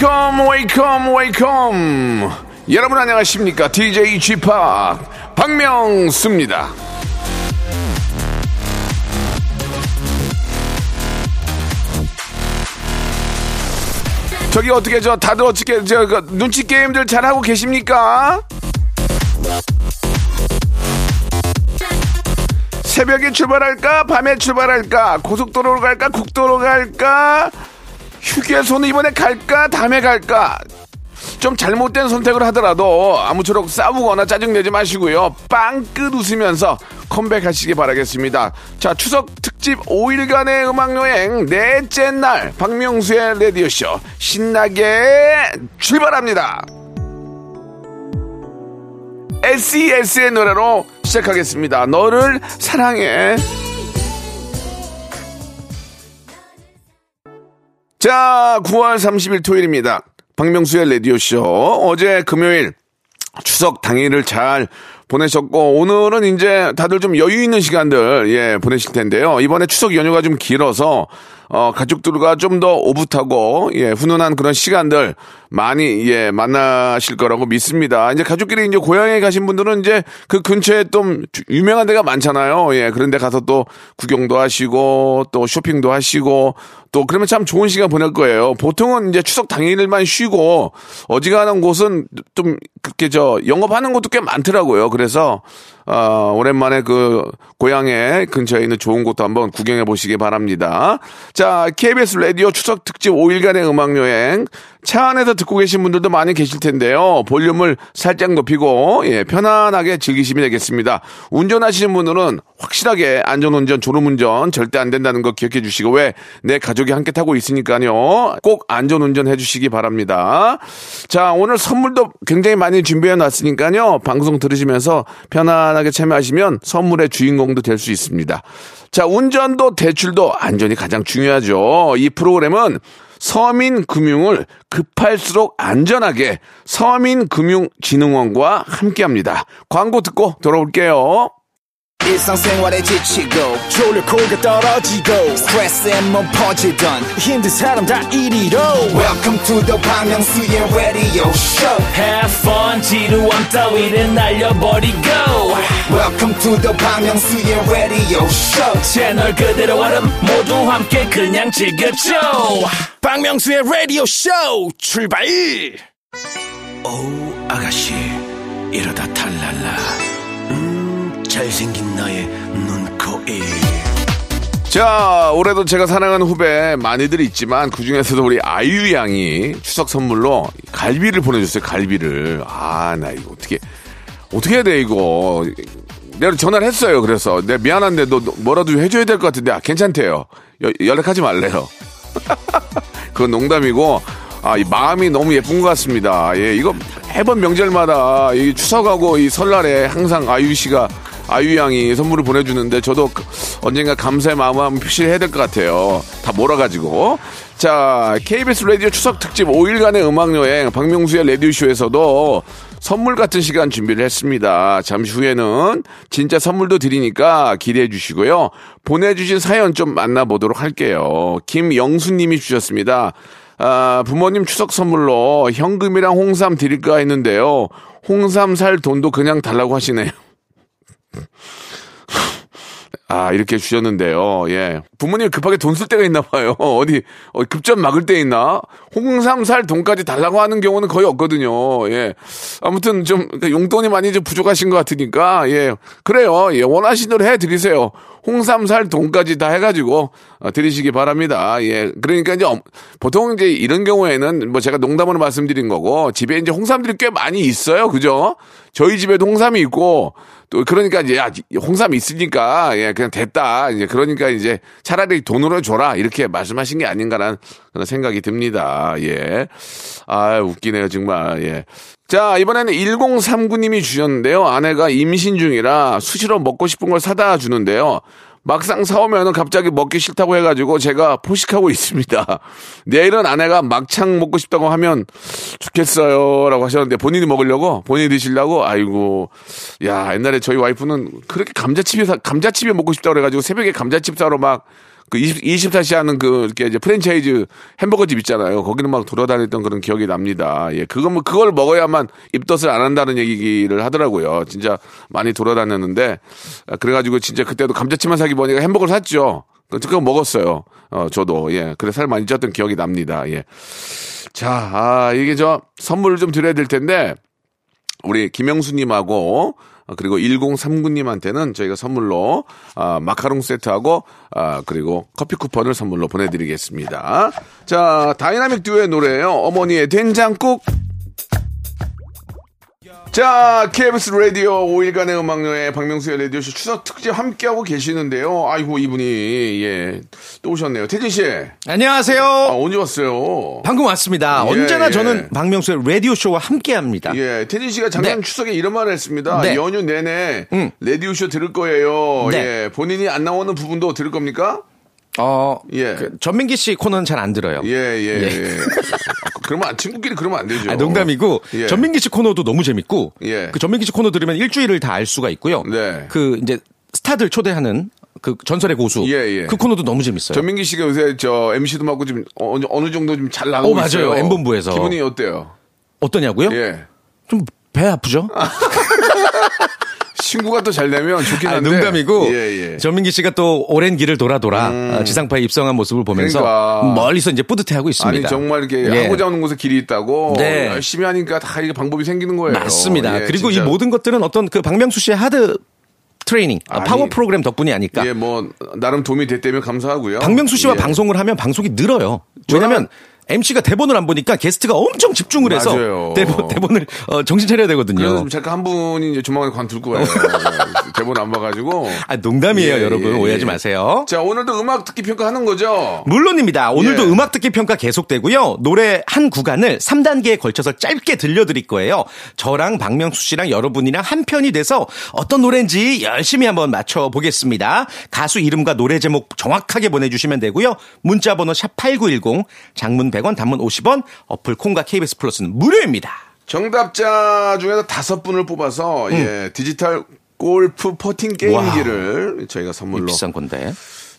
Welcome welcome welcome. 여러분 안녕하십니까? DJ Chip 박명수입니다. 저기 어떻게 저 다들 어떻게 저 그, 눈치 게임들 잘 하고 계십니까? 새벽에 출발할까? 밤에 출발할까? 고속도로로 갈까? 국도로 갈까 휴게소는 이번에 갈까 다음에 갈까 좀 잘못된 선택을 하더라도 아무쪼록 싸우거나 짜증내지 마시고요. 빵끝 웃으면서 컴백하시기 바라겠습니다. 자, 추석 특집 5일간의 음악여행 넷째 날 박명수의 라디오쇼 신나게 출발합니다. SES의 노래로 시작하겠습니다. 너를 사랑해. 자, 9월 30일 토요일입니다. 박명수의 라디오쇼. 어제 금요일 추석 당일을 잘 보내셨고, 오늘은 이제 다들 좀 여유 있는 시간들, 예, 보내실 텐데요. 이번에 추석 연휴가 좀 길어서, 어, 가족들과 좀 더 오붓하고, 예, 훈훈한 그런 시간들 많이, 예, 만나실 거라고 믿습니다. 이제 가족끼리 이제 고향에 가신 분들은 이제 그 근처에 좀 유명한 데가 많잖아요. 예, 그런 데 가서 또 구경도 하시고, 또 쇼핑도 하시고, 또 그러면 참 좋은 시간 보낼 거예요. 보통은 이제 추석 당일만 쉬고, 어지간한 곳은 좀 그렇게 저 영업하는 곳도 꽤 많더라고요. 그래서 어, 오랜만에 그 고향에 근처에 있는 좋은 곳도 한번 구경해 보시기 바랍니다. 자, KBS 라디오 추석 특집 5일간의 음악 여행. 차 안에서 듣고 계신 분들도 많이 계실 텐데요. 볼륨을 살짝 높이고 예, 편안하게 즐기시면 되겠습니다. 운전하시는 분들은 확실하게 안전운전, 졸음운전 절대 안 된다는 거 기억해 주시고 왜 내 가족이 함께 타고 있으니까요. 꼭 안전운전 해주시기 바랍니다. 자, 오늘 선물도 굉장히 많이 준비해 놨으니까요. 방송 들으시면서 편안하게 참여하시면 선물의 주인공도 될 수 있습니다. 자, 운전도 대출도 안전이 가장 중요하죠. 이 프로그램은 서민금융을 급할수록 안전하게 서민금융진흥원과 함께합니다. 광고 듣고 돌아올게요. 일상생활에 지치고, 졸려 코가 떨어지고, 스트레스에 몸 퍼지던, 힘든 사람 다 이리로. welcome to the Bang Myung-soo's radio show Have fun 지루함 따위를 날려버리고 welcome to the Bang Myung-soo's radio show 채널 그대로 얼음 모두 함께 그냥 즐겨줘 박명수의 라디오 쇼 출발! 어우 아가씨 이러다 탈랄라. 음 잘생긴 나의 눈코입. 자 올해도 제가 사랑하는 후배 많이들 있지만 그 중에서도 우리 아이유 양이 추석 선물로 갈비를 보내줬어요 갈비를. 아 나 이거 어떻게 어떻게 해야 돼 이거. 내가 전화를 했어요. 그래서 내가 미안한데 너 뭐라도 해줘야 될 것 같은데 아, 괜찮대요. 여- 연락하지 말래요. 그건 농담이고 아, 이 마음이 너무 예쁜 것 같습니다. 예, 이거 해번 명절마다 이 추석하고 이 설날에 항상 아유 씨가 아유 양이 선물을 보내주는데 저도 그- 언젠가 감사의 마음을 한번 표시해야 될 것 같아요. 다 몰아가지고. 자, KBS 라디오 추석 특집 5일간의 음악 여행 박명수의 라디오 쇼에서도 선물 같은 시간 준비를 했습니다. 잠시 후에는 진짜 선물도 드리니까 기대해 주시고요. 보내주신 사연 좀 만나보도록 할게요. 김영수님이 주셨습니다. 아, 부모님 추석 선물로 현금이랑 홍삼 드릴까 했는데요. 홍삼 살 돈도 그냥 달라고 하시네요. 아, 이렇게 주셨는데요. 예. 부모님 급하게 돈 쓸 때가 있나 봐요. 어디, 어, 급전 막을 때 있나? 홍삼 살 돈까지 달라고 하는 경우는 거의 없거든요. 예. 아무튼 좀 용돈이 많이 좀 부족하신 것 같으니까, 예. 그래요. 예. 원하시는 대로 해 드리세요. 홍삼 살 돈까지 다 해가지고, 어, 드리시기 바랍니다. 예. 그러니까 이제 엄- 보통 이제 이런 경우에는 뭐 제가 농담으로 말씀드린 거고, 집에 이제 홍삼들이 꽤 많이 있어요. 그죠? 저희 집에도 홍삼이 있고, 또 그러니까 이제 야, 홍삼 있으니까 예 그냥 됐다. 이제 그러니까 이제 차라리 돈으로 줘라. 이렇게 말씀하신 게 아닌가라는 그런 생각이 듭니다. 예아 웃기네요 정말. 예 자 이번에는 1039님이 주셨는데요. 아내가 임신 중이라 수시로 먹고 싶은 걸 사다 주는데요 막상 사오면은 갑자기 먹기 싫다고 해가지고 제가 포식하고 있습니다. 내일은 아내가 막창 먹고 싶다고 하면 좋겠어요라고 하셨는데 본인이 먹으려고 본인이 드시려고 아이고 야 옛날에 저희 와이프는 그렇게 감자칩이 사- 감자칩이 먹고 싶다고 그래가지고 새벽에 감자칩 사러 막 그 20, 24시 하는 그, 이렇게 이제 프랜차이즈 햄버거 집 있잖아요. 거기는 막 돌아다녔던 그런 기억이 납니다. 예. 그건 뭐, 그걸 먹어야만 입덧을 안 한다는 얘기를 하더라고요. 진짜 많이 돌아다녔는데, 아, 그래가지고 진짜 그때도 감자칩만 사기 뭐하니까 햄버거를 샀죠. 그- 그거 먹었어요. 어, 저도. 예. 그래 살 많이 쪘던 기억이 납니다. 예. 자, 아, 이게 저 선물을 좀 드려야 될 텐데, 우리 김영수님하고 어, 그리고 1039님한테는 저희가 선물로 아, 마카롱 세트하고 아, 그리고 커피 쿠폰을 선물로 보내드리겠습니다. 자, 다이나믹 듀오의 노래예요. 어머니의 된장국. 자, KBS 라디오 5일간의 음악여행 박명수의 라디오쇼 추석 특집 함께하고 계시는데요. 아이고, 이분이, 예, 또 오셨네요. 태진 씨, 아, 안녕하세요. 언제 왔어요? 방금 왔습니다. 예, 언제나 예. 저는 박명수의 라디오쇼와 함께 합니다. 예, 태진 씨가 작년 네. 추석에 이런 말을 했습니다. 네. 연휴 내내 음. 라디오쇼 들을 거예요. 네. 예, 본인이 안 나오는 부분도 들을 겁니까? 어, 예. 그 전민기 씨 코너는 잘 안 들어요. 예, 예, 예. 예. 그러면 안- 친구끼리 그러면 안 되죠. 아, 농담이고 예. 전민기 씨 코너도 너무 재밌고 예. 그 전민기 씨 코너 들으면 일주일을 다 알 수가 있고요. 네. 그 이제 스타들 초대하는 그 전설의 고수 예, 예. 그 코너도 너무 재밌어요. 전민기 씨가 요새 저 MC도 맡고 지금 어느, 어느 정도 좀 잘 나가고 어, 맞아요. 있어요. M본부에서. 기분이 어때요? 어떠냐고요? 예. 좀 배 아프죠? 친구가 또 잘 되면 좋긴 아, 한데. 농담이고 예, 예. 전민기 씨가 또 오랜 길을 돌아 돌아 어, 지상파에 입성한 모습을 보면서 그러니까. 멀리서 이제 뿌듯해하고 있습니다. 아니 정말 이렇게 예. 하고자 하는 곳에 길이 있다고 네. 열심히 하니까 다 이게 방법이 생기는 거예요. 맞습니다. 예, 그리고 진짜. 이 모든 것들은 어떤 그 박명수 씨의 하드 트레이닝, 아, 아니, 파워 프로그램 덕분이 아닐까. 예, 뭐 나름 도움이 됐다면 감사하고요. 박명수 씨와 예. 방송을 하면 방송이 늘어요. 왜냐면 MC가 대본을 안 보니까 게스트가 엄청 집중을 해서 맞아요. 대본, 대본을 어, 정신 차려야 되거든요. 좀 잠깐 한 분이 이제 조만간 관둘 거예요. 대본 안 봐가지고. 아, 농담이에요, 예, 여러분. 예, 오해하지 예. 마세요. 자, 오늘도 음악 듣기 평가 하는 거죠? 물론입니다. 오늘도 예. 음악 듣기 평가 계속되고요. 노래 한 구간을 3단계에 걸쳐서 짧게 들려드릴 거예요. 저랑 박명수 씨랑 여러분이랑 한 편이 돼서 어떤 노래인지 열심히 한번 맞춰보겠습니다. 가수 이름과 노래 제목 정확하게 보내주시면 되고요. 문자번호 샵8910, 장문 100 원, 단문 50원, 어플 콩과 KBS 플러스는 무료입니다. 정답자 중에서 다섯 분을 뽑아서, 음. 예, 디지털 골프 퍼팅 게임기를 저희가 선물로 비싼 건데.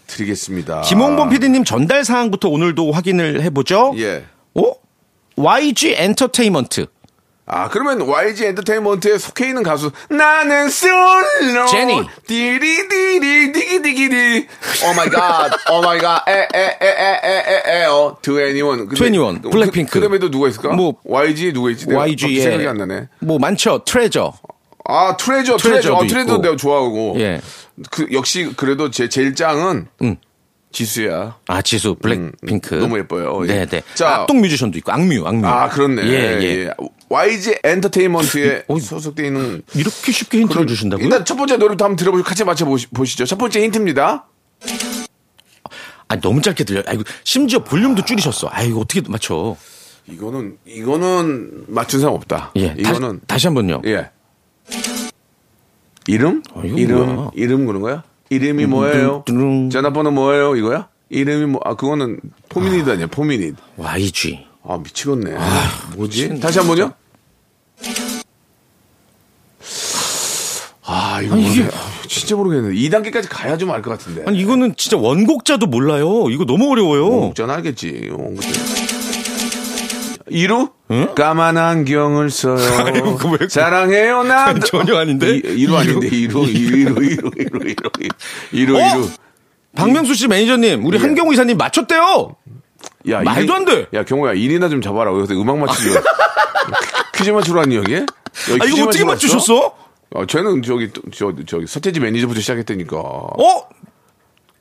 드리겠습니다. 김홍범 PD님 전달 사항부터 오늘도 확인을 해보죠. 예. 어? YG 엔터테인먼트. 아, 그러면 YG 엔터테인먼트에 속해 있는 가수, 나는 솔로. 제니. 디리디리, 디기디기디. Oh my god, oh my god, 에, 에, 에, 에, 에, 에, 에, 어. 21. 근데 21, 그- 블랙핑크. 그, 다음에도 누가 있을까? 뭐, YG 누가 있지? 내가 YG의 생각이 안 나네. 뭐 많죠. 트레저. 아, 트레저, 트레저. 트레저도 어, 트레저 있고. 내가 좋아하고. 예. 그, 역시, 그래도 제 제일 짱은. 음. 지수야. 아, 지수, 블랙핑크. 음, 너무 예뻐요. 예. 네 네. 자. 악동 뮤지션도 있고, 악뮤, 악뮤. 아, 그렇네. 예, 예. YG 엔터테인먼트에 어이. 소속되어 있는 이렇게 쉽게 힌트를 주신다고요? 일단 첫 번째 노래부터 한번 들어보시고 같이 맞춰보시죠. 첫 번째 힌트입니다. 아, 너무 짧게 들려. 아이고, 심지어 볼륨도 줄이셨어. 아이고, 어떻게 맞춰. 이거는, 이거는 맞춘 사람 없다. 예. 이거는, 다시, 다시 한 번요. 예. 이름? 어, 이거 이름, 뭐야? 음, 이름 그런 거야? 이름이 뭐예요? 전화번호 뭐예요? 이거야? 이름이 뭐, 아, 그거는 포미닛 아니야, 포미닛. YG. 아, 미치겠네. 뭐지? 미친, 다시 한 번요? 아, 이거 아니, 이게-. 아, 진짜 모르겠네. 2단계까지 가야 좀 알 것 같은데. 아니, 이거는 진짜 원곡자도 몰라요. 이거 너무 어려워요. 목전 알겠지. 어, 그때. 이루? 까만 안경을 써요. 아이고, 왜- 사랑해요, 나. 전혀 아닌데? 이, 이루 아닌데, 이루, 이루, 이루, 이루, 이루, 이루, 이루, 어? 이루. 박명수 씨 매니저님, 우리 예. 한경우 이사님 맞췄대요. 야, 말도 안 돼. 야, 경호야, 일이나 좀 잡아라. 여기서 음악 맞추려. 퀴즈 맞추러 왔니, 여기? 여기 아, 이거 어떻게 맞추러 왔어? 맞추셨어? 어, 쟤는 저기, 또- 저, 저기, 서태지 매니저부터 시작했다니까. 어?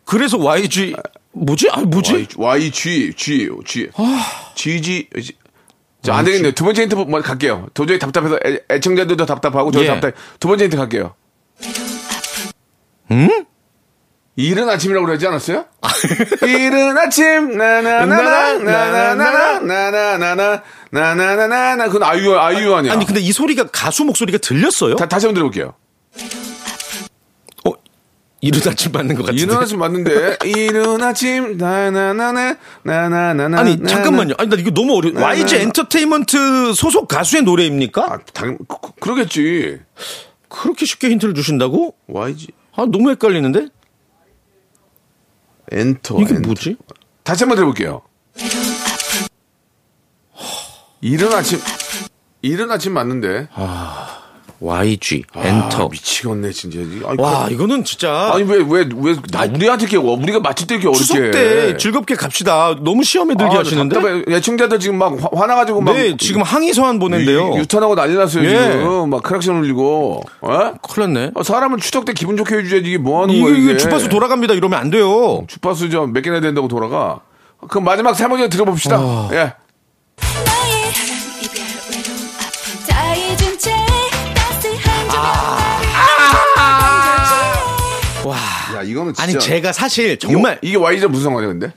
그래서 YG, 뭐지? 아, 뭐지? Y, G, G, G. 아. GG. 자, 안 되겠네요. 두 번째 힌트 뭐 갈게요. 도저히 답답해서 애, 애청자들도 답답하고 저도 예. 답답해. 두 번째 힌트 갈게요. 음? 이른 아침이라고 그러지 않았어요? 이른 아침 나나나나 나나나나 나나나나 나 나나나 그건 아이유 아이유 아니야. 아니, 근데 이 소리가 가수 목소리가 들렸어요? 다, 다시 한번 들어볼게요. 어, 이른 아침 맞는 것 같은데. 이른 아침 맞는데 이른 아침 나나나나 나나나나 아니 잠깐만요. 아니 나 이거 너무 어려. 네, YG 네. 엔터테인먼트 소속 가수의 노래입니까? 아, 당, 그, 그- 그러겠지. 그렇게 쉽게 힌트를 주신다고? YG 아 너무 헷갈리는데. 엔터. 이게 엔터. 뭐지? 다시 한번 들어볼게요. 이른 아침 이른 아침 맞는데. YG 아, 엔터. 미치겠네 진짜. 아니, 와 이거는 진짜. 아니 왜 왜 왜 나 우리한테 이렇게 어- 우리가 맞출 때 이렇게 어렵게 추석 해. 때 즐겁게 갑시다. 너무 시험에 들게 아, 하시는데. 답답해. 애청자들 지금 막 화- 화나가지고 막 네, 지금 항의 서한 보낸대요. 유, 유턴하고 난리 났어요 예. 지금 막 크락션 울리고 어? 큰일 났네. 아, 사람을 추석 때 기분 좋게 해줘야지 이게 뭐 하는 거야 이게 이게 주파수 돌아갑니다. 이러면 안 돼요. 주파수 좀 몇 개나 된다고 돌아가 그럼 마지막 세 번째 들어봅시다 아. 예 와. 야, 이거는 진짜 아니 제가 사실 정말 이게, 이게 YG랑 무슨 상관이야 근데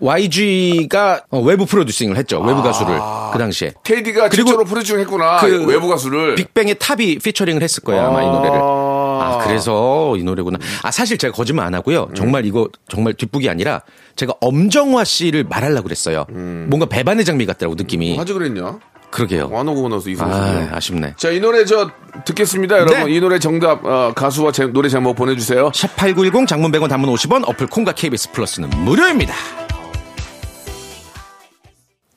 YG가 어, 외부 프로듀싱을 했죠. 외부 가수를 그 당시에. KD가 그리고 최초로 프로듀싱 했구나 그 외부 가수를 빅뱅의 탑이 피처링을 했을 거예요 아마 이 노래를. 아 그래서 이 노래구나. 아 사실 제가 거짓말 안 하고요. 정말 이거 정말 뒷북이 아니라 제가 엄정화 씨를 말하려고 그랬어요. 뭔가 배반의 장미 같더라고 느낌이. 하지 그랬냐 그러게요. 안 오고 나서 이승우 아 아쉽네. 자, 이 노래 저 듣겠습니다, 여러분. 네. 이 노래 정답 어, 가수와 제, 노래 제목 보내주세요. 샵 8910 장문 100원 단문 50원 어플 콩과 KBS 플러스는 무료입니다.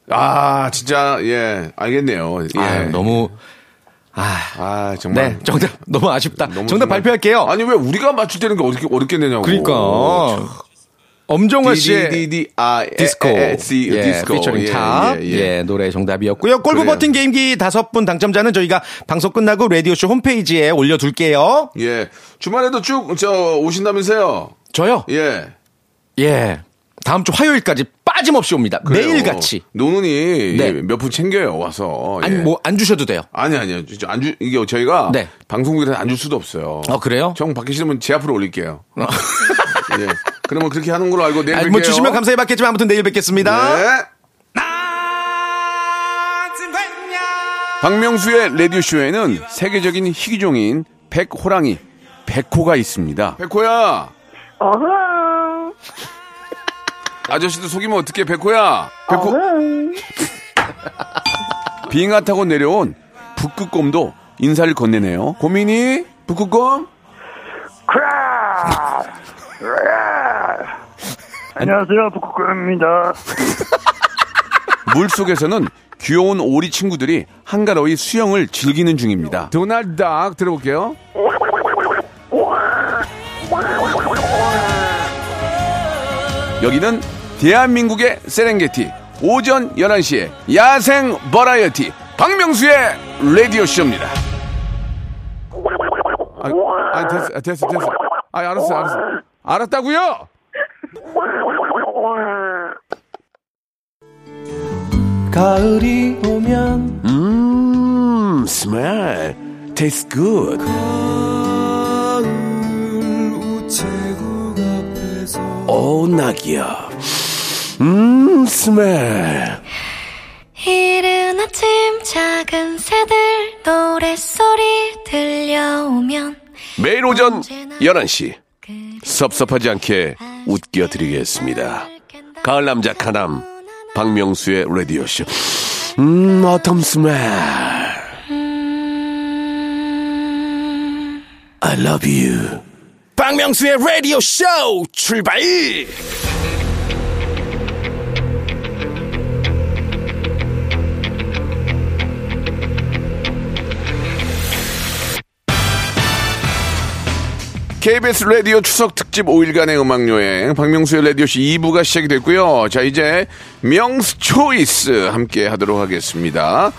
아, 진짜 예, 알겠네요. 예. 아 너무 아 아, 정말. 네, 정답 너무 아쉽다. 너무 정답 정말- 발표할게요. 아니 왜 우리가 맞출 때는 게 어렵게 어렵겠느냐고. 그러니까 엄정화 씨의 아 디스코, 예, 디스코 피처링 예, 탑, 예, 예, 예. 노래 정답이었고요. 골프. 퍼팅 게임기 다섯 분 당첨자는 저희가 방송 끝나고 라디오 쇼 홈페이지에 올려둘게요. 예. 주말에도 쭉 저 오신다면서요. 저요? 예. 예. 다음 주 화요일까지 빠짐없이 옵니다. 매일 같이. 노는이 네. 몇분 챙겨요 와서. 예. 아니 뭐안 주셔도 돼요. 아니 아니요. 진짜 안 주, 이게 저희가 네. 방송국에서 안 줄 수도 없어요. 어 그래요? 정 싫으면 제 앞으로 올릴게요. 예. 그러면 그렇게 하는 걸로 알고 내일 아니, 뵐게요. 뭐 주시면 감사히 받겠지만 아무튼 내일 뵙겠습니다. 네. 박명수의 라디오쇼에는 세계적인 희귀종인 백호랑이, 백호가 있습니다. 백호야! 아저씨도 속이면 어떡해, 백호야! 백호. 빙하 타고 내려온 북극곰도 인사를 건네네요. 고민이? 북극곰? 안녕하세요, 북극곰입니다. 물 속에서는 귀여운 오리 친구들이 한가로이 수영을 즐기는 중입니다. 도날드 닥 들어볼게요. 여기는 대한민국의 세렝게티 오전 11시에 야생 버라이어티 박명수의 라디오쇼입니다. 아, 아 됐어, 아, 됐어, 됐어. 아, 알았어, 알았어. 알았다고요? 가을이 오면 음, 스멜. Tastes good. 우체국 앞에서 오, 낙이야. 음, 스멜. 이른 아침 작은 새들 노랫소리 들려오면 매일 오전 11시. 섭섭하지 않게 웃겨드리겠습니다. 가을 남자 카남. 박명수의 라디오쇼. 음, 어텀 스멜. I love you. 박명수의 라디오 쇼 출발! KBS 라디오 추석 특집 5일간의 음악 여행 박명수의 라디오쇼 2부가 시작이 됐고요. 자 이제 명수 초이스 함께 하도록 하겠습니다.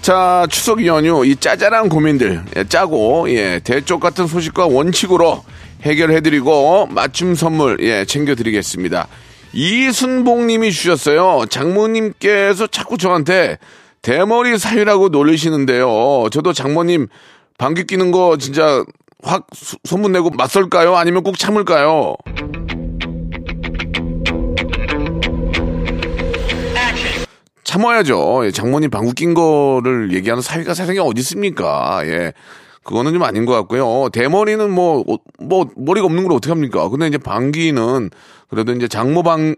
자 추석 연휴 이 짜잘한 고민들 예, 짜고 예 대쪽 같은 소식과 원칙으로 해결해 드리고 맞춤 선물 예 챙겨 드리겠습니다. 이순봉 님이 주셨어요. 장모님께서 자꾸 저한테 대머리 사유라고 놀리시는데요. 저도 장모님 방귀 끼는 거 진짜 확 소- 소문내고 맞설까요? 아니면 꼭 참을까요? 참아야죠. 예, 장모님 방귀 낀 거를 얘기하는 사위가 세상에 어디 있습니까? 예. 그거는 좀 아닌 것 같고요. 대머리는 뭐, 어, 뭐, 머리가 없는 걸 어떻게 합니까? 근데 이제 방귀는 그래도 이제 장모방,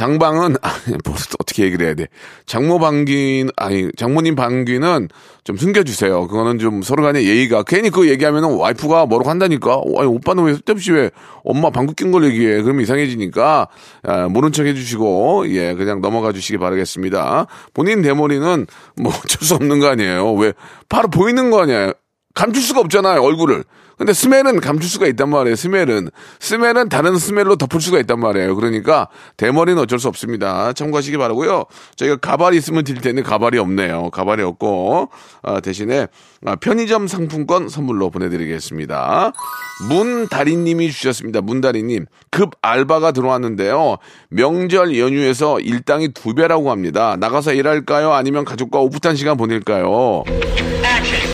장방은, 아니, 뭐, 어떻게 얘기를 해야 돼. 장모 방귀, 아니, 장모님 방귀는 좀 숨겨주세요. 그거는 좀 서로 간의 예의가. 괜히 그거 얘기하면은 와이프가 뭐라고 한다니까? 아니, 오빠는 왜 쓸데없이 왜 엄마 방귀 낀 걸 얘기해? 그러면 이상해지니까, 아, 모른 척 해주시고, 예, 그냥 넘어가 주시기 바라겠습니다. 본인 대머리는 뭐 어쩔 수 없는 거 아니에요. 왜? 바로 보이는 거 아니에요. 감출 수가 없잖아요, 얼굴을. 근데 스멜은 감출 수가 있단 말이에요, 스멜은. 스멜은 다른 스멜로 덮을 수가 있단 말이에요. 그러니까 대머리는 어쩔 수 없습니다. 참고하시기 바라고요 저희가 가발이 있으면 드릴 텐데 가발이 없네요. 가발이 없고, 아, 대신에 아, 편의점 상품권 선물로 보내드리겠습니다. 문다리님이 주셨습니다. 문다리님. 급 알바가 들어왔는데요. 명절 연휴에서 일당이 두 배라고 합니다. 나가서 일할까요? 아니면 가족과 오붓한 시간 보낼까요?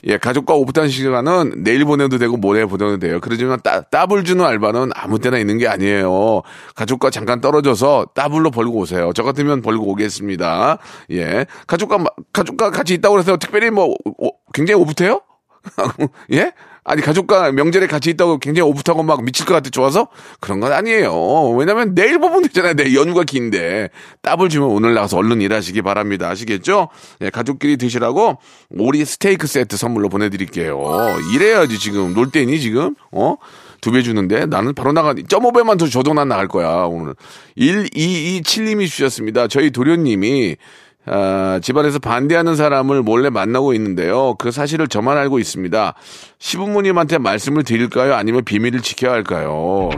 예, 가족과 오붓한 시간은 내일 보내도 되고 모레 보내도 돼요. 그러지만 따, 따블 주는 알바는 아무 때나 있는 게 아니에요. 가족과 잠깐 떨어져서 따블로 벌고 오세요. 저 같으면 벌고 오겠습니다. 예. 가족과, 마- 가족과 같이 있다고 해서 특별히 뭐, 오- 굉장히 오붓해요? 예? 아니, 가족과 명절에 같이 있다고 굉장히 오붓하고 막 미칠 것 같아 좋아서? 그런 건 아니에요. 왜냐면 내일 보면 되잖아요. 내일 연휴가 긴데. 따블 주면 오늘 나가서 얼른 일하시기 바랍니다. 아시겠죠? 예, 가족끼리 드시라고 오리 스테이크 세트 선물로 보내드릴게요. 이래야지 지금. 놀 때니 지금? 어? 두배 주는데 나는 바로 나가, 1.5배만 더 줘도 난 나갈 거야, 오늘. 1227님이 주셨습니다. 저희 도련님이 아, 집안에서 반대하는 사람을 몰래 만나고 있는데요. 그 사실을 저만 알고 있습니다. 시부모님한테 말씀을 드릴까요? 아니면 비밀을 지켜야 할까요?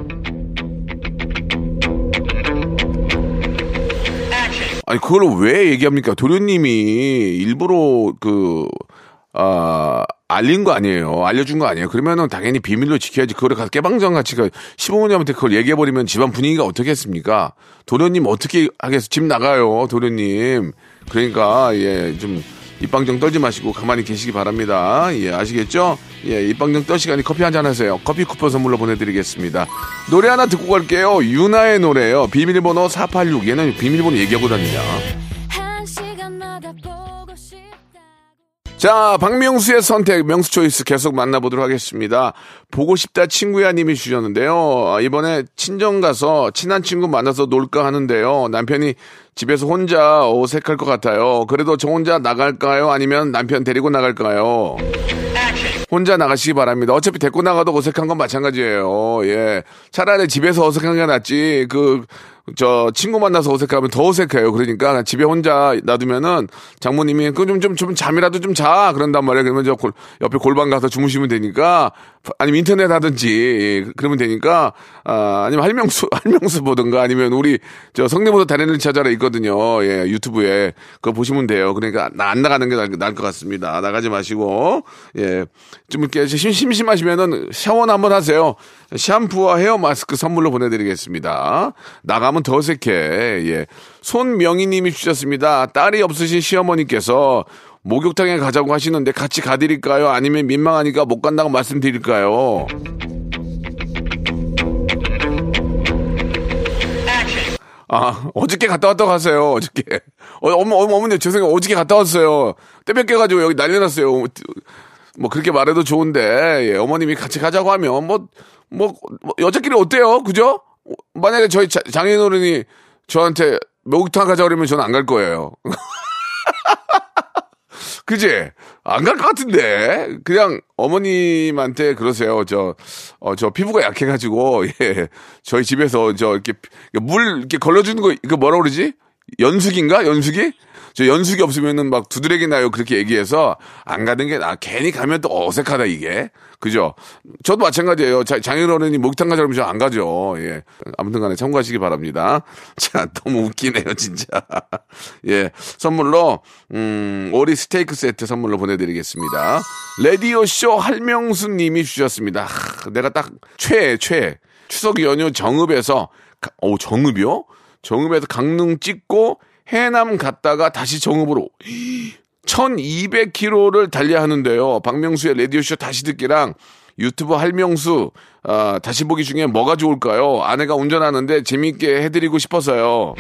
아니, 그걸 왜 얘기합니까? 도련님이 일부러 그, 아, 알린 거 아니에요. 알려준 거 아니에요. 그러면은 당연히 비밀로 지켜야지. 가서 깨방정 같이 그 시부모님한테 그걸 얘기해버리면 집안 분위기가 어떻겠습니까? 도련님 어떻게 하겠어? 집 나가요, 도련님. 그러니까, 예, 좀, 입방정 떨지 마시고 가만히 계시기 바랍니다. 예, 아시겠죠? 예, 입방정 떨 시간에 커피 한 잔 하세요. 커피 쿠폰 선물로 보내드리겠습니다. 노래 하나 듣고 갈게요. 유나의 노래요. 비밀번호 486. 얘는 비밀번호 얘기하고 다니냐. 자, 박명수의 선택, 명수 초이스 계속 만나보도록 하겠습니다. 보고 싶다 친구야 님이 주셨는데요. 아, 이번에 친정 가서 친한 친구 만나서 놀까 하는데요. 남편이 집에서 혼자 어색할 것 같아요. 그래도 저 혼자 나갈까요? 아니면 남편 데리고 나갈까요? 혼자 나가시기 바랍니다. 어차피 데리고 나가도 어색한 건 마찬가지예요. 예. 차라리 집에서 어색한 게 낫지. 그, 저, 친구 만나서 어색하면 더 어색해요. 그러니까 집에 혼자 놔두면은 장모님이 그 좀, 좀, 좀 잠이라도 좀 자. 그런단 말이에요. 그러면 저 골- 옆에 골방 가서 주무시면 되니까 아니면 인터넷 하든지 예, 그러면 되니까 아, 아니면 할명수, 할명수 보든가 아니면 우리 저 성대모사 달인을 찾아라 있거든요. 예, 유튜브에. 그거 보시면 돼요. 그러니까 나 안 나가는 게 나을 것 같습니다. 나가지 마시고 예. 좀 이렇게 심, 심심하시면은 샤워는 한번 하세요. 샴푸와 헤어 마스크 선물로 보내드리겠습니다. 나가면 더 어색해. 예. 손명희님이 주셨습니다. 딸이 없으신 시어머니께서 목욕탕에 가자고 하시는데 같이 가드릴까요? 아니면 민망하니까 못 간다고 말씀드릴까요? 아, 어저께 갔다 왔다고 하세요, 어저께. 어, 어머, 어머, 어머니, 죄송해요. 어저께 갔다 왔어요. 떼뺏겨가지고 여기 난리 났어요. 뭐, 그렇게 말해도 좋은데, 예, 어머님이 같이 가자고 하면, 뭐, 뭐, 뭐 여자끼리 어때요? 그죠? 만약에 저희 자- 장인 어른이 저한테 목욕탕 가자 그러면 저는 안 갈 거예요. 그지? 안 갈 것 같은데. 그냥 어머님한테 그러세요. 저, 어, 저 피부가 약해가지고, 예. 저희 집에서 저 이렇게 물 이렇게 걸러주는 거, 이거 뭐라 그러지? 연숙인가? 연숙이? 저 연숙이 없으면은 막 두드러기 나요. 그렇게 얘기해서 안 가는 게 나, 괜히 가면 또 어색하다, 이게. 그죠? 저도 마찬가지예요. 자- 장인 어른이 목욕탕 가자 그러면 저 안 가죠. 예. 아무튼 간에 참고하시기 바랍니다. 자, 너무 웃기네요, 진짜. 예. 선물로, 음, 오리 스테이크 세트 선물로 보내드리겠습니다. 레디오쇼 할명수 님이 주셨습니다. 하, 내가 딱 최, 최. 추석 연휴 정읍에서, 가- 어 정읍이요? 정읍에서 강릉 찍고 해남 갔다가 다시 정읍으로 1200km를 달려야 하는데요. 박명수의 라디오쇼 다시 듣기랑 유튜브 할명수 아, 다시 보기 중에 뭐가 좋을까요? 아내가 운전하는데 재미있게 해드리고 싶어서요.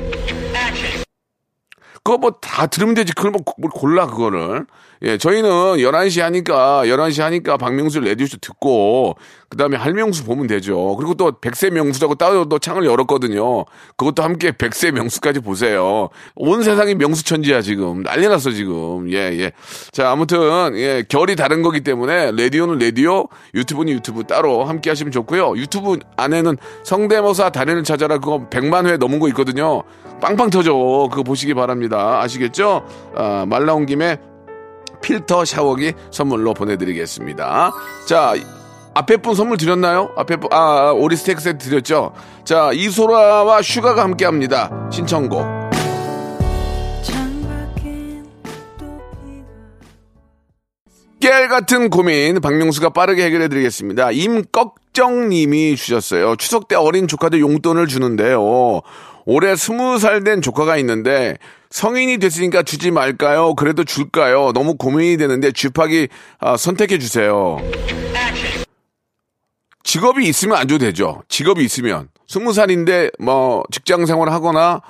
그거 뭐 다 들으면 되지. 그걸 뭐뭘 골라, 그거를. 예, 저희는 11시 하니까, 11시 하니까 박명수 레디오쇼 듣고, 그 다음에 할명수 보면 되죠. 그리고 또 백세 명수라고 따로 또 창을 열었거든요. 그것도 함께 백세 명수까지 보세요. 온 세상이 명수천지야, 지금. 난리 났어, 지금. 예, 예. 자, 아무튼, 예, 결이 다른 거기 때문에, 레디오는 레디오, 유튜브는 유튜브 따로 함께 하시면 좋고요. 유튜브 안에는 성대모사 달인을 찾아라, 그거 100만 회 넘은 거 있거든요. 빵빵 터져. 그거 보시기 바랍니다. 아시겠죠? 아, 말 나온 김에 필터 샤워기 선물로 보내드리겠습니다. 자, 앞에 분 선물 드렸나요? 앞에 분, 아, 오리 스테이크 세트 드렸죠? 자, 이소라와 슈가가 함께 합니다. 신청곡. 깨알 같은 고민 박명수가 빠르게 해결해 드리겠습니다. 임꺽정 님이 주셨어요. 추석 때 어린 조카들 용돈을 주는데요. 올해 스무 살 된 조카가 있는데 성인이 됐으니까 주지 말까요? 그래도 줄까요? 너무 고민이 되는데 쥐팍이 아, 선택해 주세요. 직업이 있으면 안 줘도 되죠. 직업이 있으면 스무 살인데 뭐 직장 생활을 하거나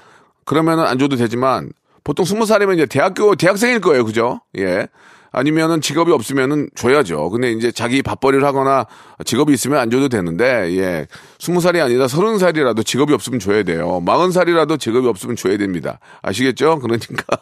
그러면은 안 줘도 되지만 보통 스무 살이면 이제 대학교 대학생일 거예요, 그죠? 예. 아니면은 직업이 없으면은 줘야죠. 근데 이제 자기 밥벌이를 하거나 직업이 있으면 안 줘도 되는데, 예. 스무 살이 아니라 서른 살이라도 직업이 없으면 줘야 돼요. 마흔 살이라도 직업이 없으면 줘야 됩니다. 아시겠죠? 그러니까.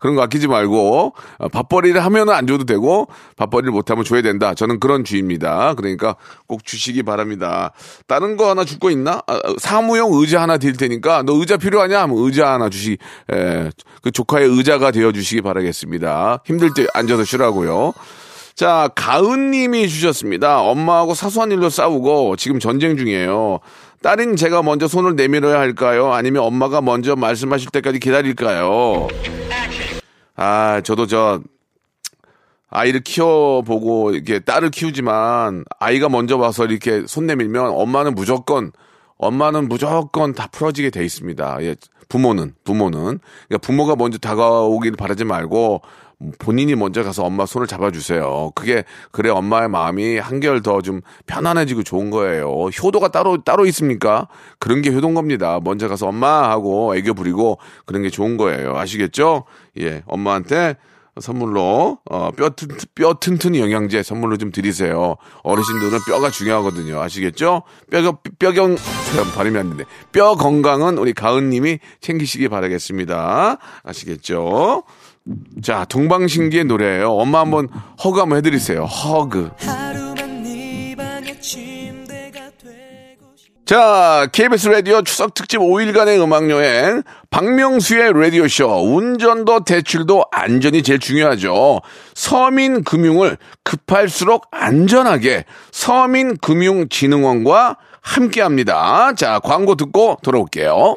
그런 거 아끼지 말고 어, 밥벌이를 하면은 안 줘도 되고 밥벌이를 못하면 줘야 된다. 저는 그런 주의입니다. 그러니까 꼭 주시기 바랍니다. 다른 거 하나 줄 거 있나? 아, 사무용 의자 하나 드릴 테니까 너 의자 필요하냐? 하면 의자 하나 주시. 에, 그 조카의 의자가 되어 주시기 바라겠습니다. 힘들 때 앉아서 쉬라고요. 자, 가은님이 주셨습니다. 엄마하고 사소한 일로 싸우고 지금 전쟁 중이에요. 딸인 제가 먼저 손을 내밀어야 할까요? 아니면 엄마가 먼저 말씀하실 때까지 기다릴까요? 아, 저도 저 아이를 키워보고 이렇게 딸을 키우지만 아이가 먼저 와서 이렇게 손 내밀면 엄마는 무조건 엄마는 무조건 다 풀어지게 돼 있습니다. 예, 부모는 부모는 그러니까 부모가 먼저 다가오길 바라지 말고 본인이 먼저 가서 엄마 손을 잡아주세요. 그게 그래 엄마의 마음이 한결 더 좀 편안해지고 좋은 거예요. 효도가 따로 따로 있습니까? 그런 게 효도인 겁니다. 먼저 가서 엄마 하고 애교 부리고 그런 게 좋은 거예요. 아시겠죠? 예, 엄마한테 선물로 어, 뼈, 튼, 뼈 튼튼이 영양제 선물로 좀 드리세요. 어르신들은 뼈가 중요하거든요. 아시겠죠? 뼈, 뼈경 발음이 안 되네. 뼈 건강은 우리 가은님이 챙기시기 바라겠습니다. 아시겠죠? 자, 동방신기의 노래예요. 엄마 한번 허그 한번 해드리세요. 허그. 네 자, KBS 라디오 추석 특집 5일간의 음악 여행, 박명수의 라디오 쇼, 운전도 대출도 안전이 제일 중요하죠. 서민 금융을 급할수록 안전하게 서민금융진흥원과 함께 합니다. 자, 광고 듣고 돌아올게요.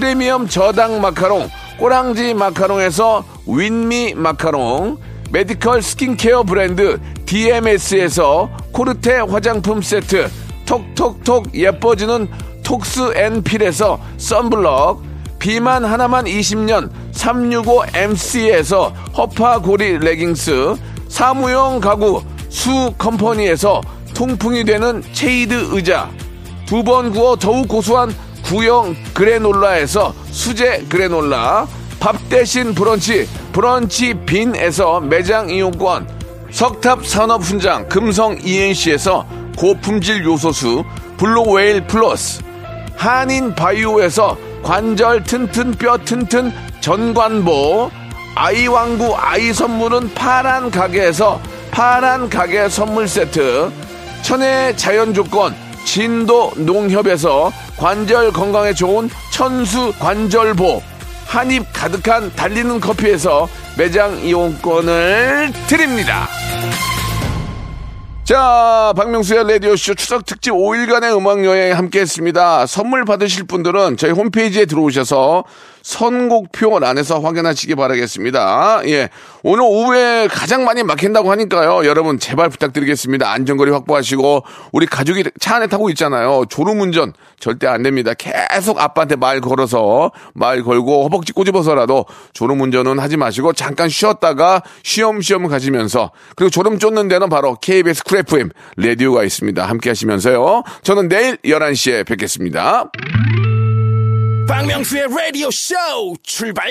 프리미엄 저당 마카롱, 꼬랑지 마카롱에서 윈미 마카롱, 메디컬 스킨케어 브랜드 DMS에서 코르테 화장품 세트, 톡톡톡 예뻐지는 톡스 앤 필에서 썬블럭, 비만 하나만 20년 365MC에서 허파고리 레깅스, 사무용 가구 수 컴퍼니에서 통풍이 되는 체이드 의자. 두 번 구워 더욱 고소한 구형 그래놀라에서 수제 그래놀라 밥 대신 브런치 브런치 빈에서 매장 이용권 석탑 산업 훈장 금성 ENC에서 고품질 요소수 블루웨일 플러스 한인 바이오에서 관절 튼튼 뼈 튼튼 전관보 아이왕구 아이 선물은 파란 가게에서 파란 가게 선물 세트 천혜 자연 조건 진도 농협에서 관절 건강에 좋은 천수 관절보 한입 가득한 달리는 커피에서 매장 이용권을 드립니다. 자, 박명수의 라디오쇼 추석 특집 5일간의 음악여행 함께 했습니다. 선물 받으실 분들은 저희 홈페이지에 들어오셔서 선곡표 안에서 확인하시기 바라겠습니다. 예. 오늘 오후에 가장 많이 막힌다고 하니까요. 여러분, 제발 부탁드리겠습니다. 안전거리 확보하시고, 우리 가족이 차 안에 타고 있잖아요. 졸음운전 절대 안 됩니다. 계속 아빠한테 말 걸어서, 말 걸고, 허벅지 꼬집어서라도 졸음운전은 하지 마시고, 잠깐 쉬었다가 쉬엄쉬엄 가시면서, 그리고 졸음 쫓는 데는 바로 KBS 쿨 FM 라디오가 있습니다. 함께 하시면서요. 저는 내일 11시에 뵙겠습니다. 박명수의 라디오 쇼 출발